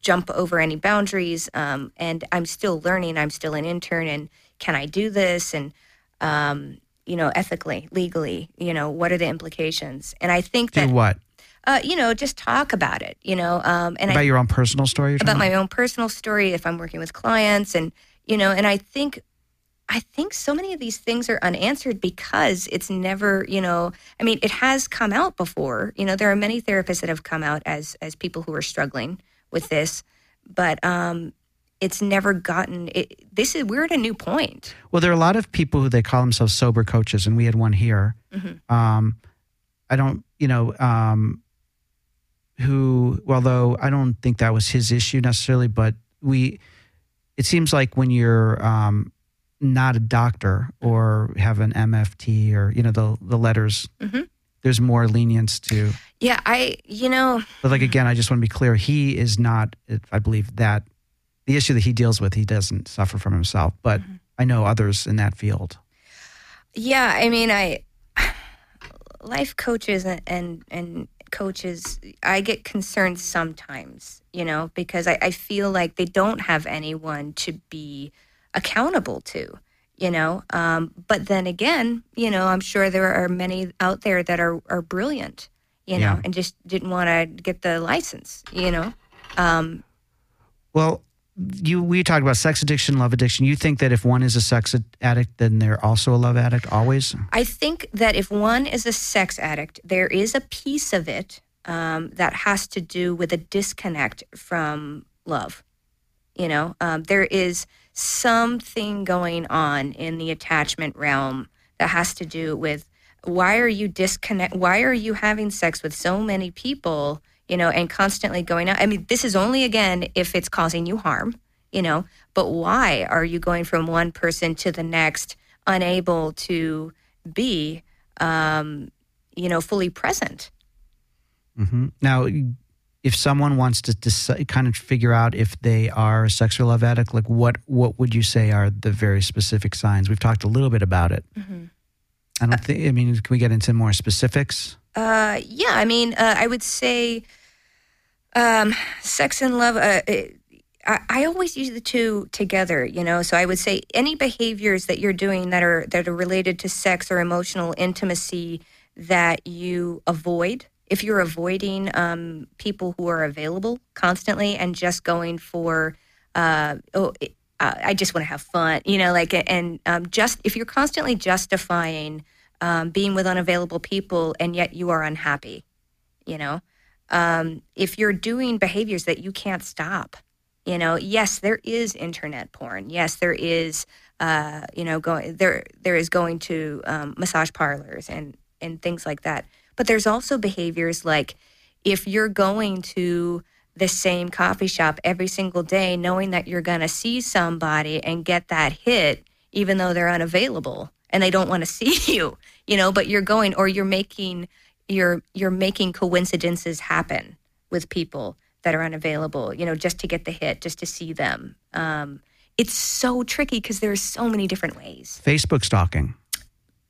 jump over any boundaries, um, and I'm still learning. I'm still an intern, and can I do this? And um, you know, ethically, legally, you know, what are the implications? And I think Do that what uh, you know, just talk about it. You know, um, and I about your own personal story? About my own personal story if i'm working with clients and you know and i think i think so many of these things are unanswered because it's never you know i mean it has come out before you know there are many therapists that have come out as as people who are struggling with this but um it's never gotten it, this is we're at a new point Well, there are a lot of people who they call themselves sober coaches, and we had one here. Mm-hmm. Um, I don't, you know, um, who, although I don't think that was his issue necessarily, but we, it seems like when you're um, not a doctor or have an MFT or, you know, the, the letters, Mhm. there's more lenience to, yeah i you know but like, again, I just want to be clear. He is not, I believe that the issue that he deals with, he doesn't suffer from himself, but I know others in that field. Yeah, I mean, I life coaches and and, and coaches, I get concerned sometimes, you know, because I, I feel like they don't have anyone to be accountable to, you know. Um, but then again, you know, I'm sure there are many out there that are are brilliant, you know, Yeah. and just didn't want to get the license, you know. Um, Well, you we talked about sex addiction, love addiction. You think that if one is a sex addict, then they're also a love addict always? I think that if one is a sex addict, there is a piece of it um, that has to do with a disconnect from love. You know, um, there is something going on in the attachment realm that has to do with why are you disconnect? Why are you having sex with so many people? You know, and constantly going out. I mean, this is only again if it's causing you harm. You know, but why are you going from one person to the next, unable to be, um, you know, fully present? Mm-hmm. Now, if someone wants to decide, kind of figure out if they are a sex or love addict, like what what would you say are the very specific signs? We've talked a little bit about it. I don't think. I mean, can we get into more specifics? Uh, yeah, I mean, uh, I would say um, sex and love. Uh, I, I always use the two together, you know. So I would say any behaviors that you're doing that are that are related to sex or emotional intimacy that you avoid. If you're avoiding um, people who are available constantly and just going for, uh, oh, it- uh, I just want to have fun, you know, like, and um, just if you're constantly justifying um, being with unavailable people and yet you are unhappy, you know, um, if you're doing behaviors that you can't stop, you know, yes, there is internet porn. Yes, there is, uh, you know, going there. There is going to um, massage parlors and and things like that. But there's also behaviors like if you're going to the same coffee shop every single day, knowing that you're going to see somebody and get that hit, even though they're unavailable and they don't want to see you, you know, but you're going or you're making you're you're making coincidences happen with people that are unavailable, you know, just to get the hit, just to see them. Um, it's so tricky because there's so many different ways. Facebook stalking.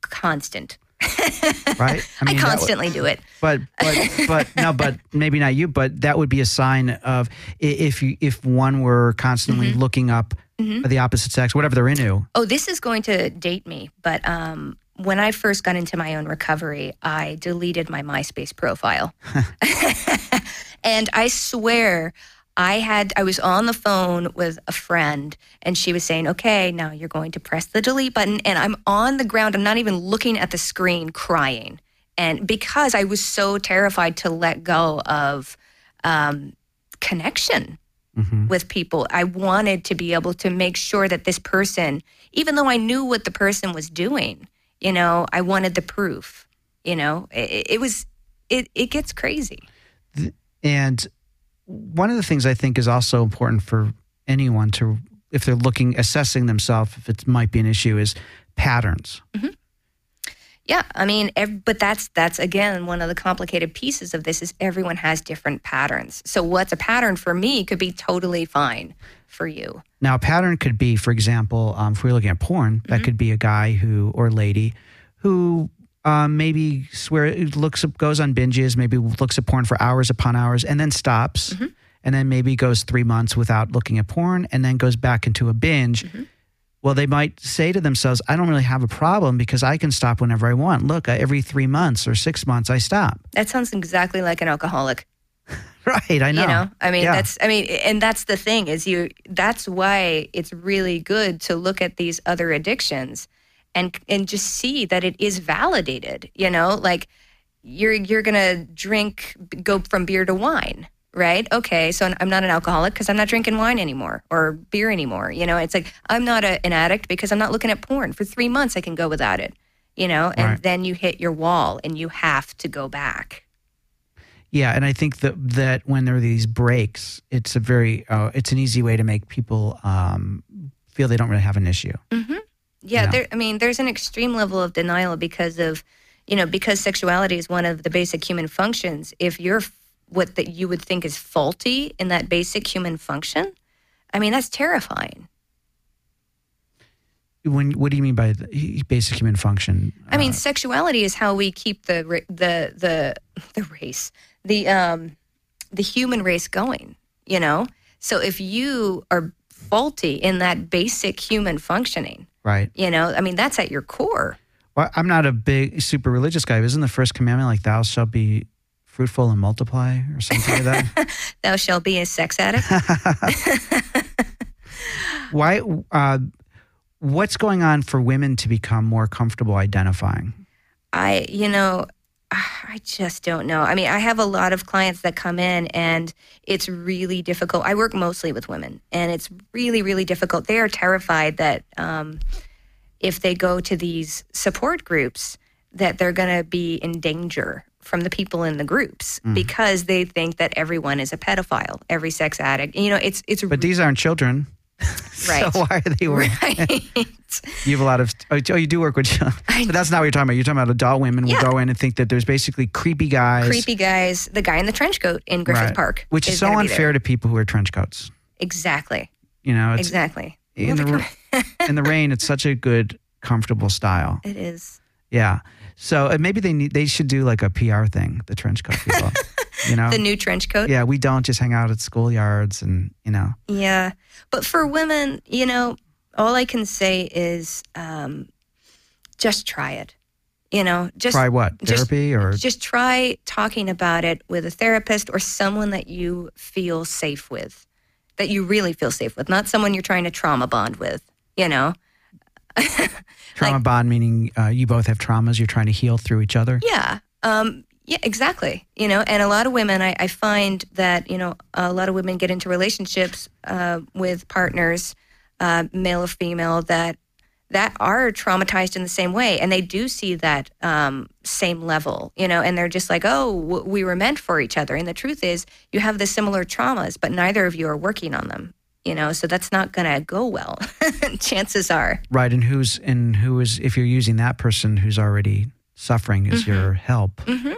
Constant. right? I, mean, would- constantly do it. but but but no, but maybe not you. But that would be a sign of if you if one were constantly Mm-hmm. looking up the opposite sex, whatever they're into. Oh, this is going to date me, but um, when I first got into my own recovery, I deleted my MySpace profile. and I swear, I had I was on the phone with a friend and she was saying, "Okay, now you're going to press the delete button." And I'm on the ground, I'm not even looking at the screen crying. And because I was so terrified to let go of um, connection Mhm. with people. I wanted to be able to make sure that this person, even though I knew what the person was doing, you know, I wanted the proof. You know, it, it was, it, it gets crazy. And one of the things I think is also important for anyone to, if they're looking, assessing themselves, if it might be an issue, is patterns. Yeah, I mean, ev- but that's that's again one of the complicated pieces of this is everyone has different patterns. So what's a pattern for me could be totally fine for you. Now, a pattern could be, for example, um, if we're looking at porn, that could be a guy who or lady who um, maybe swear looks goes on binges, maybe looks at porn for hours upon hours, and then stops, mm-hmm. and then maybe goes three months without looking at porn, and then goes back into a binge. Mm-hmm. Well, they might say to themselves, "I don't really have a problem because I can stop whenever I want. Look, uh, every three months or six months, I stop." That sounds exactly like an alcoholic. Right? I know. You know, I mean, Yeah. that's, I mean, and that's the thing is you, that's why it's really good to look at these other addictions and, and just see that it is validated, you know, like you're, you're to drink, go from beer to wine. Right. Okay. So I'm not an alcoholic because I'm not drinking wine anymore or beer anymore. You know, it's like I'm not a, an addict because I'm not looking at porn for three months. I can go without it, you know, and Right. then you hit your wall and you have to go back. Yeah, and I think that that when there are these breaks, it's a very uh, it's an easy way to make people um, feel they don't really have an issue. Yeah, Yeah. there. I mean, there's an extreme level of denial because of, you know, because sexuality is one of the basic human functions. If you're what that you would think is faulty in that basic human function, I mean, that's terrifying. When what do you mean by the basic human function? I mean, Uh, sexuality is how we keep the the the the race, the um, the human race going. You know, so if you are faulty in that basic human functioning, right. you know, I mean, that's at your core. Well, I'm not a big super religious guy. Isn't the first commandment like "Thou shalt be fruitful and multiply" or something like that? Thou shalt be a sex addict. Why? Uh, what's going on for women to become more comfortable identifying? I, you know, I just don't know. I mean, I have a lot of clients that come in and it's really difficult. I work mostly with women and it's really, really difficult. They are terrified that um, if they go to these support groups, that they're going to be in danger from the people in the groups because they think that everyone is a pedophile, every sex addict. You know, it's it's But these aren't children, right. so why are they worried? right. You have a lot of. Oh, you do work with children, but that's not what you're talking about. You're talking about adult women will Yeah. go in and think that there's basically creepy guys, Creepy guys, the guy in the trench coat in Griffith Right. Park, which is, so be there. unfair to people who wear trench coats. Exactly. You know, it's exactly. in the in the rain. It's such a good, comfortable style. It is. Yeah. So uh, maybe they need they should do like a PR thing. The trench coat people. you know. The new trench coat. yeah, we don't just hang out at schoolyards and you know. Yeah. But for women, you know, all I can say is um, just try it. You know, just Try what just- therapy or just try talking about it with a therapist or someone that you feel safe with, that you really feel safe with, not someone you're trying to trauma bond with, you know? trauma like- bond, meaning uh, you both have traumas. You're trying to heal through each other. Yeah. Um, yeah, exactly. You know, and a lot of women, I, I find that, you know, a lot of women get into relationships uh, with partners, uh, male or female, that that are traumatized in the same way, and they do see that um, same level, you know, and they're just like, oh, w- we were meant for each other. And the truth is, you have the similar traumas, but neither of you are working on them, you know, so that's not going to go well. Chances are. Right, and who's and who is if you're using that person who's already suffering as your help, Mhm.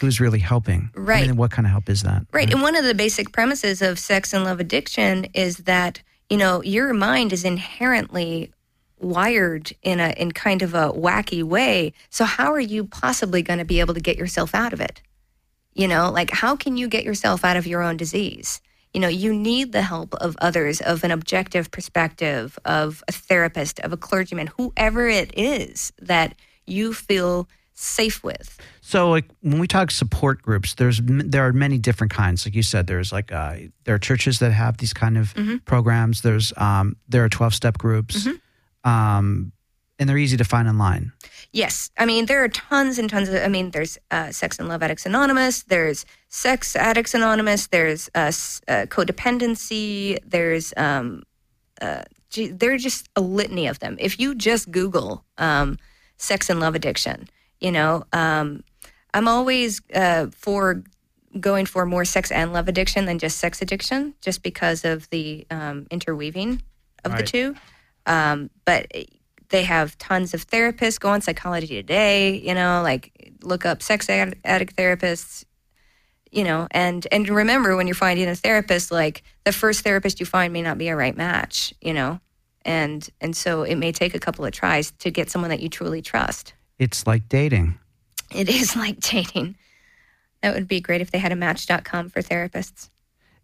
Who's really helping? I Right. mean, what kind of help is that? Right. And one of the basic premises of sex and love addiction is that, you know, your mind is inherently wired in a in kind of a wacky way. So how are you possibly going to be able to get yourself out of it? You know, like how can you get yourself out of your own disease? You know, you need the help of others, of an objective perspective, of a therapist, of a clergyman, whoever it is that you feel safe with. So, like when we talk support groups, there's there are many different kinds. Like you said, there's like uh, there are churches that have these kind of Mm-hmm. programs. There's um, there are twelve step groups, um, and they're easy to find online. Yes, I mean there are tons and tons of. I mean, there's uh, Sex and Love Addicts Anonymous. There's Sex Addicts Anonymous. There's uh, uh, codependency. There's um, uh, there are just a litany of them. If you just Google um, sex and love addiction, you know, um, I'm always uh, for going for more sex and love addiction than just sex addiction, just because of the um, interweaving of the two. Um, but they have tons of therapists. Go on Psychology Today, you know, like look up sex ad- addict therapists, you know, and and remember when you're finding a therapist, like the first therapist you find may not be a right match, you know, and and so it may take a couple of tries to get someone that you truly trust. It's like dating. It is like dating. That would be great if they had a Match.com for therapists.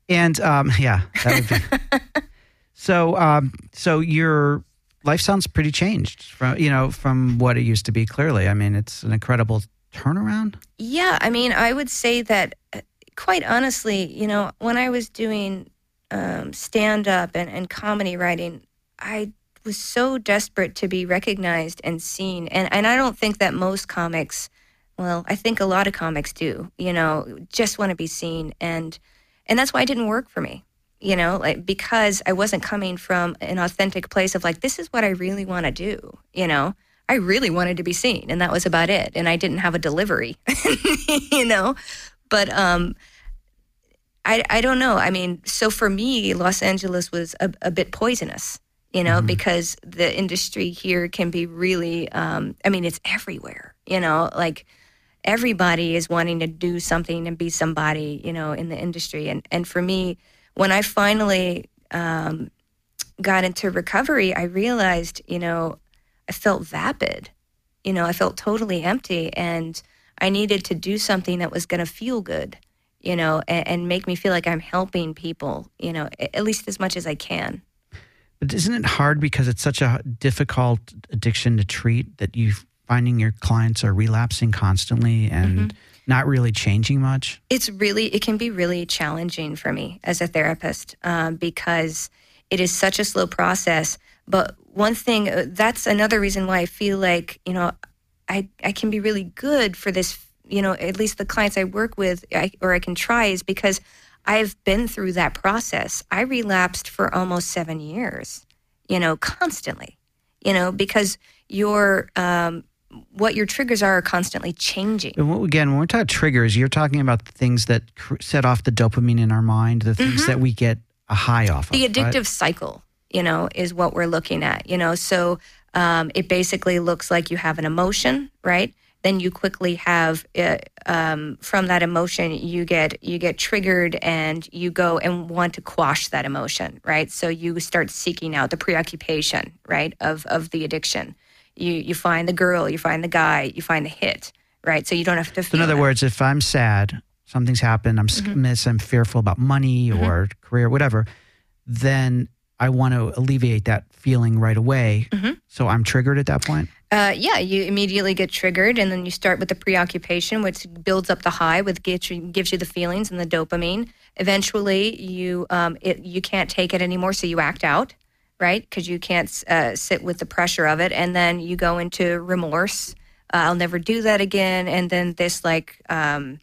And um, yeah, that would be. so, um, so your life sounds pretty changed from you know from what it used to be. Clearly, I mean, it's an incredible turnaround. Yeah, I mean, I would say that, uh, quite honestly, you know, when I was doing um, stand up and, and comedy writing, I was so desperate to be recognized and seen. And, and I don't think that most comics, well, I think a lot of comics do, you know, just want to be seen. And, and that's why it didn't work for me, you know, like because I wasn't coming from an authentic place of like, this is what I really want to do, you know. I really wanted to be seen, and that was about it. And I didn't have a delivery, you know. But um, I I don't know. I mean, so for me, Los Angeles was a, a bit poisonous, you know, because the industry here can be really. Um, I mean, it's everywhere, you know, like everybody is wanting to do something and be somebody, you know, in the industry. And and for me, when I finally um, got into recovery, I realized, you know, I felt vapid. You know, I felt totally empty, and I needed to do something that was going to feel good. You know, and, and make me feel like I'm helping people. You know, at least as much as I can. But isn't it hard because it's such a difficult addiction to treat that you finding your clients are relapsing constantly and not really changing much? it's really it can be really challenging for me as a therapist um, because it is such a slow process but one thing uh, that's another reason why i feel like you know i i can be really good for this you know at least the clients i work with I, or i can try is because i've been through that process i relapsed for almost seven years you know constantly you know because your um, what your triggers are are constantly changing And what- Again, when we're talking triggers, you're talking about the things that cr- set off the dopamine in our mind, the things that we get a high off Mm-hmm. the of. right? addictive cycle you know is what we're looking at you know so um, it basically looks like you have an emotion right then you quickly have uh, um, from that emotion you get you get triggered and you go and want to quash that emotion right so you start seeking out the preoccupation right of of the addiction you you find the girl you find the guy you find the hit right so you don't have to So in other that. words, if I'm sad, something's happened, I'm Mm-hmm. miss, I'm fearful about money or career, whatever, then I want to alleviate that feeling right away. Mm-hmm. So I'm triggered at that point. Uh, yeah, you immediately get triggered, and then you start with the preoccupation, which builds up the high, with gives you, gives you the feelings and the dopamine. Eventually, you um, it, you can't take it anymore, so you act out, right? Because you can't uh, sit with the pressure of it, and then you go into remorse. Uh, I'll never do that again, and then this like, um,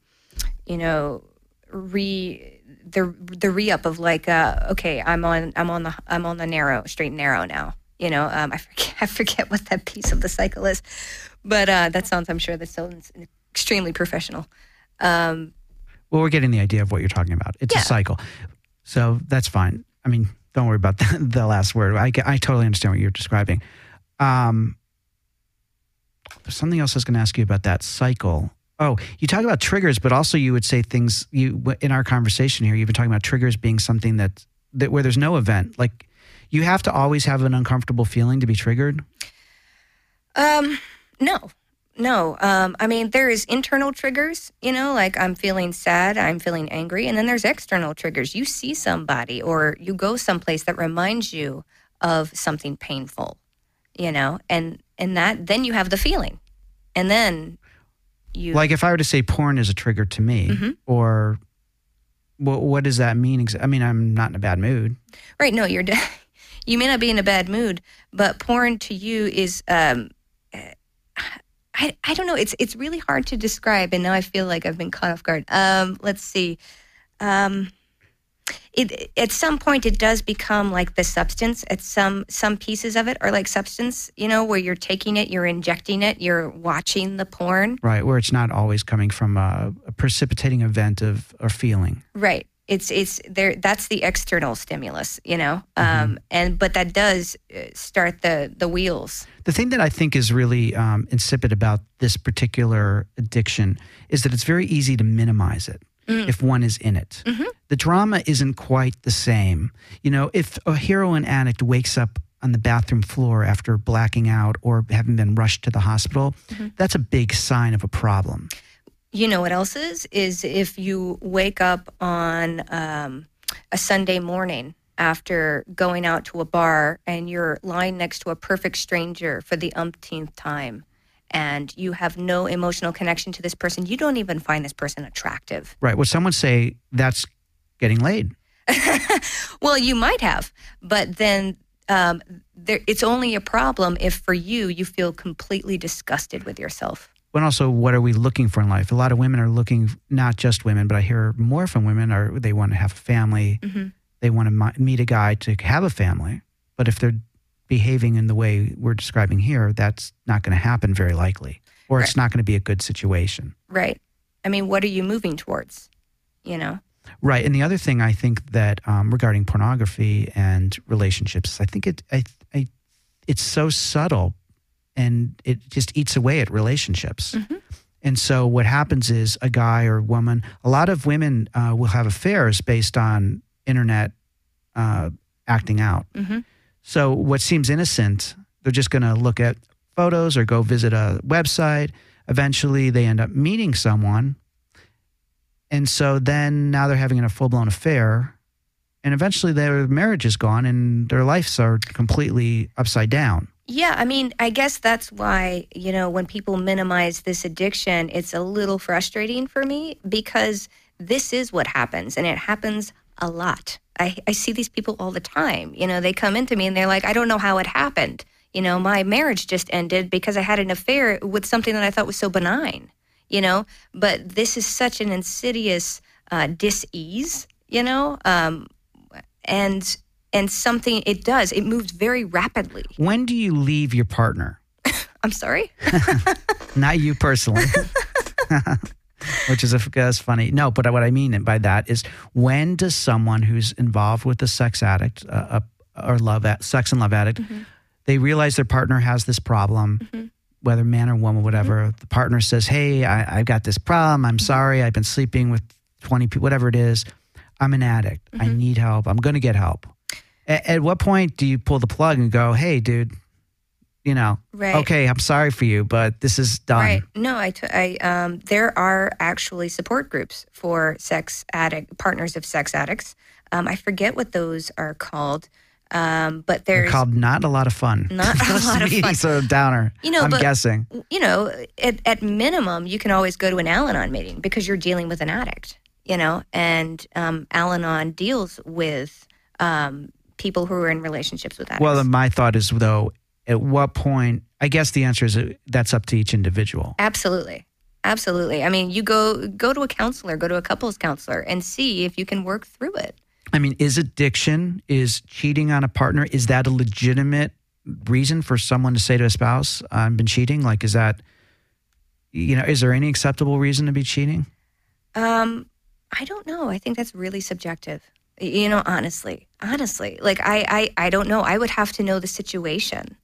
you know, re the the re up of like, uh, okay, I'm on I'm on the I'm on the narrow straight and narrow now. You know, um, I forget I forget what that piece of the cycle is, but uh, that sounds I'm sure that sounds extremely professional. Um, Well, we're getting the idea of what you're talking about. It's Yeah. a cycle. So that's fine. I mean, don't worry about the, the last word. I, I totally understand what you're describing. Um, there's something else I was going to ask you about that cycle. Oh, you talk about triggers, but also you would say things you in our conversation here. You've been talking about triggers being something that that where there's no event. Like You have to always have an uncomfortable feeling to be triggered. Um, no, no. Um, I mean, there is internal triggers, you know, like I'm feeling sad, I'm feeling angry, and then there's external triggers. You see somebody or you go someplace that reminds you of something painful, you know, and and that then you have the feeling, and then you Like if I were to say porn is a trigger to me, Mhm. or what, what does that mean? I mean, I'm not in a bad mood. Right. No, you're. de- You may not be in a bad mood, but porn to you is. Um, I I don't know. It's it's really hard to describe, and now I feel like I've been caught off guard. Um, let's see. Um, it at some point it does become like the substance. At some some pieces of it are like substance. You know, where you're taking it, you're injecting it, you're watching the porn. Right, where it's not always coming from a, a precipitating event of or feeling. Right. It's it's there. That's the external stimulus, you know. Um, and but that does uh, start the the wheels. The thing that I think is really um, insipid about this particular addiction is that it's very easy to minimize it if one is in it. The drama isn't quite the same. You know, if a heroin addict wakes up on the bathroom floor after blacking out or having been rushed to the hospital, that's a big sign of a problem. You know what else is? Is if you wake up on um, a Sunday morning after going out to a bar and you're lying next to a perfect stranger for the umpteenth time and you have no emotional connection to this person, you don't even find this person attractive. Right. Would someone say that's getting laid? Well, you might have, but then um, there, it's only a problem if for you, you feel completely disgusted with yourself. But also, what are we looking for in life? A lot of women are looking, not just women, but I hear more from women are they want to have a family, they want to meet a guy to have a family. But if they're behaving in the way we're describing here, that's not going to happen very likely, or it's not going to be a good situation. Right. I mean, what are you moving towards? You know? Right. And the other thing I think that um, regarding pornography and relationships, I think it, I, I, it's so subtle, and it just eats away at relationships. And so what happens is a guy or woman, a lot of women uh, will have affairs based on internet uh, acting out. Mhm. So what seems innocent, they're just going to look at photos or go visit a website. Eventually, they end up meeting someone. And so then now they're having a full blown affair. And eventually their marriage is gone and their lives are completely upside down. Yeah, I mean, I guess that's why, you know, when people minimize this addiction, it's a little frustrating for me because this is what happens and it happens a lot. I, I see these people all the time. You know, they come into me and they're like, I don't know how it happened. You know, my marriage just ended because I had an affair with something that I thought was so benign, you know, but this is such an insidious uh, dis-ease, you know, um, and and something it does it moves very rapidly When do you leave your partner? i'm sorry Not you personally. Which is, a, that's funny. No, but what I mean by that is when does someone who's involved with a sex addict uh, uh, or love sex and love addict, mm-hmm. they realize their partner has this problem, mm-hmm. whether man or woman, whatever. Mm-hmm. The partner says, "Hey, I, I've got this problem. I'm sorry. I've been sleeping with 20 people, whatever it is. I'm an addict. I need help. I'm going to get help." A- at what point do you pull the plug and go, "Hey, dude"? You know, Right. okay, I'm sorry for you, but this is done. right no i, t- I um, there are actually support groups for sex addict partners of sex addicts um, i forget what those are called um, but They're called not a lot of fun. Not a lot of fun. So downer. You know, I'm but- guessing. you know at, at minimum you can always go to an al-anon meeting because you're dealing with an addict you know and um, al-anon deals with um, people who are in relationships with addicts Well, then my thought is though, at what point? I guess the answer is uh, that's up to each individual. Absolutely. Absolutely. I mean, you go go to a counselor, go to a couples counselor and see if you can work through it. I mean, is addiction, is cheating on a partner, is that a legitimate reason for someone to say to a spouse, "I've been cheating"? Like, is that, you know, is there any acceptable reason to be cheating? Um, I don't know. I think that's really subjective. You know, honestly, honestly, like I, I, I don't know. I would have to know the situation.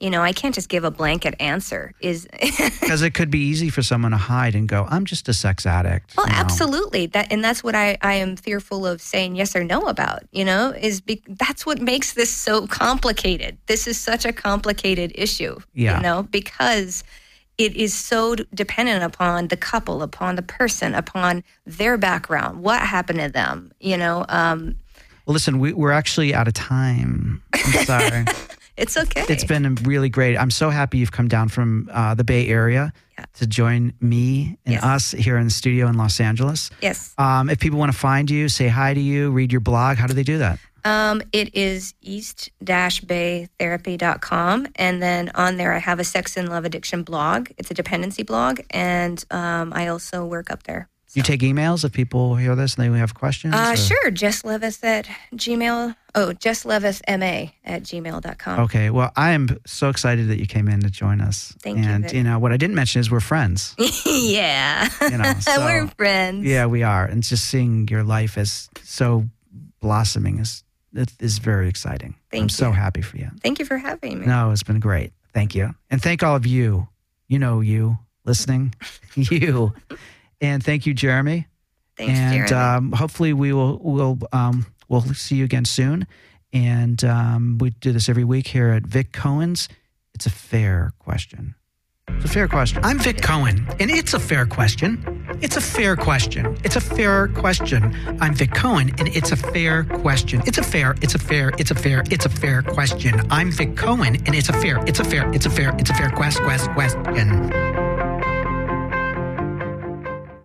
You know, I can't just give a blanket answer. Is Because it could be easy for someone to hide and go, I'm just a sex addict. well, you know? absolutely that, and that's what I I am fearful of saying yes or no about. You know, is be, that's what makes this so complicated. This is such a complicated issue. Yeah. You know, because it is so dependent upon the couple, upon the person, upon their background, what happened to them. You know, um, Well, listen, we, we're actually out of time. I'm sorry. it's okay. It's been really great. I'm so happy you've come down from uh, the Bay Area Yeah. to join me and Yes. us here in the studio in Los Angeles. yes. Um, if people want to find you, say hi to you, read your blog, how do they do that? Um, it is east-baytherapy.com. And then on there, I have a sex and love addiction blog. It's a dependency blog. And um, I also work up there. You take emails if people hear this and they have questions? Uh, sure. Jess Levis at Gmail. Oh, Jess Levis MA at gmail.com. Okay. Well, I am so excited that you came in to join us. Thank you, and, you know, what I didn't mention is we're friends. yeah. You know, so- We're friends. yeah, we are. And just seeing your life as so blossoming is, it is very exciting. Thank I'm so happy for you. Thank you for having me. No, it's been great. Thank you. And thank all of you. You know, you listening, you. And thank you, Jeremy. Thanks, and Jeremy. um, hopefully we will we'll um, we'll see you again soon. And um, we do this every week here at Vic Cohen's. It's a fair question. It's a fair question. I'm Vic Cohen, and it's a fair question. It's a fair question. It's a fair question. I'm Vic Cohen, and it's a fair question. It's a fair, it's a fair, it's a fair, it's a fair question. I'm Vic Cohen, and it's a fair, it's a fair, it's a fair, it's a fair quest, quest, question.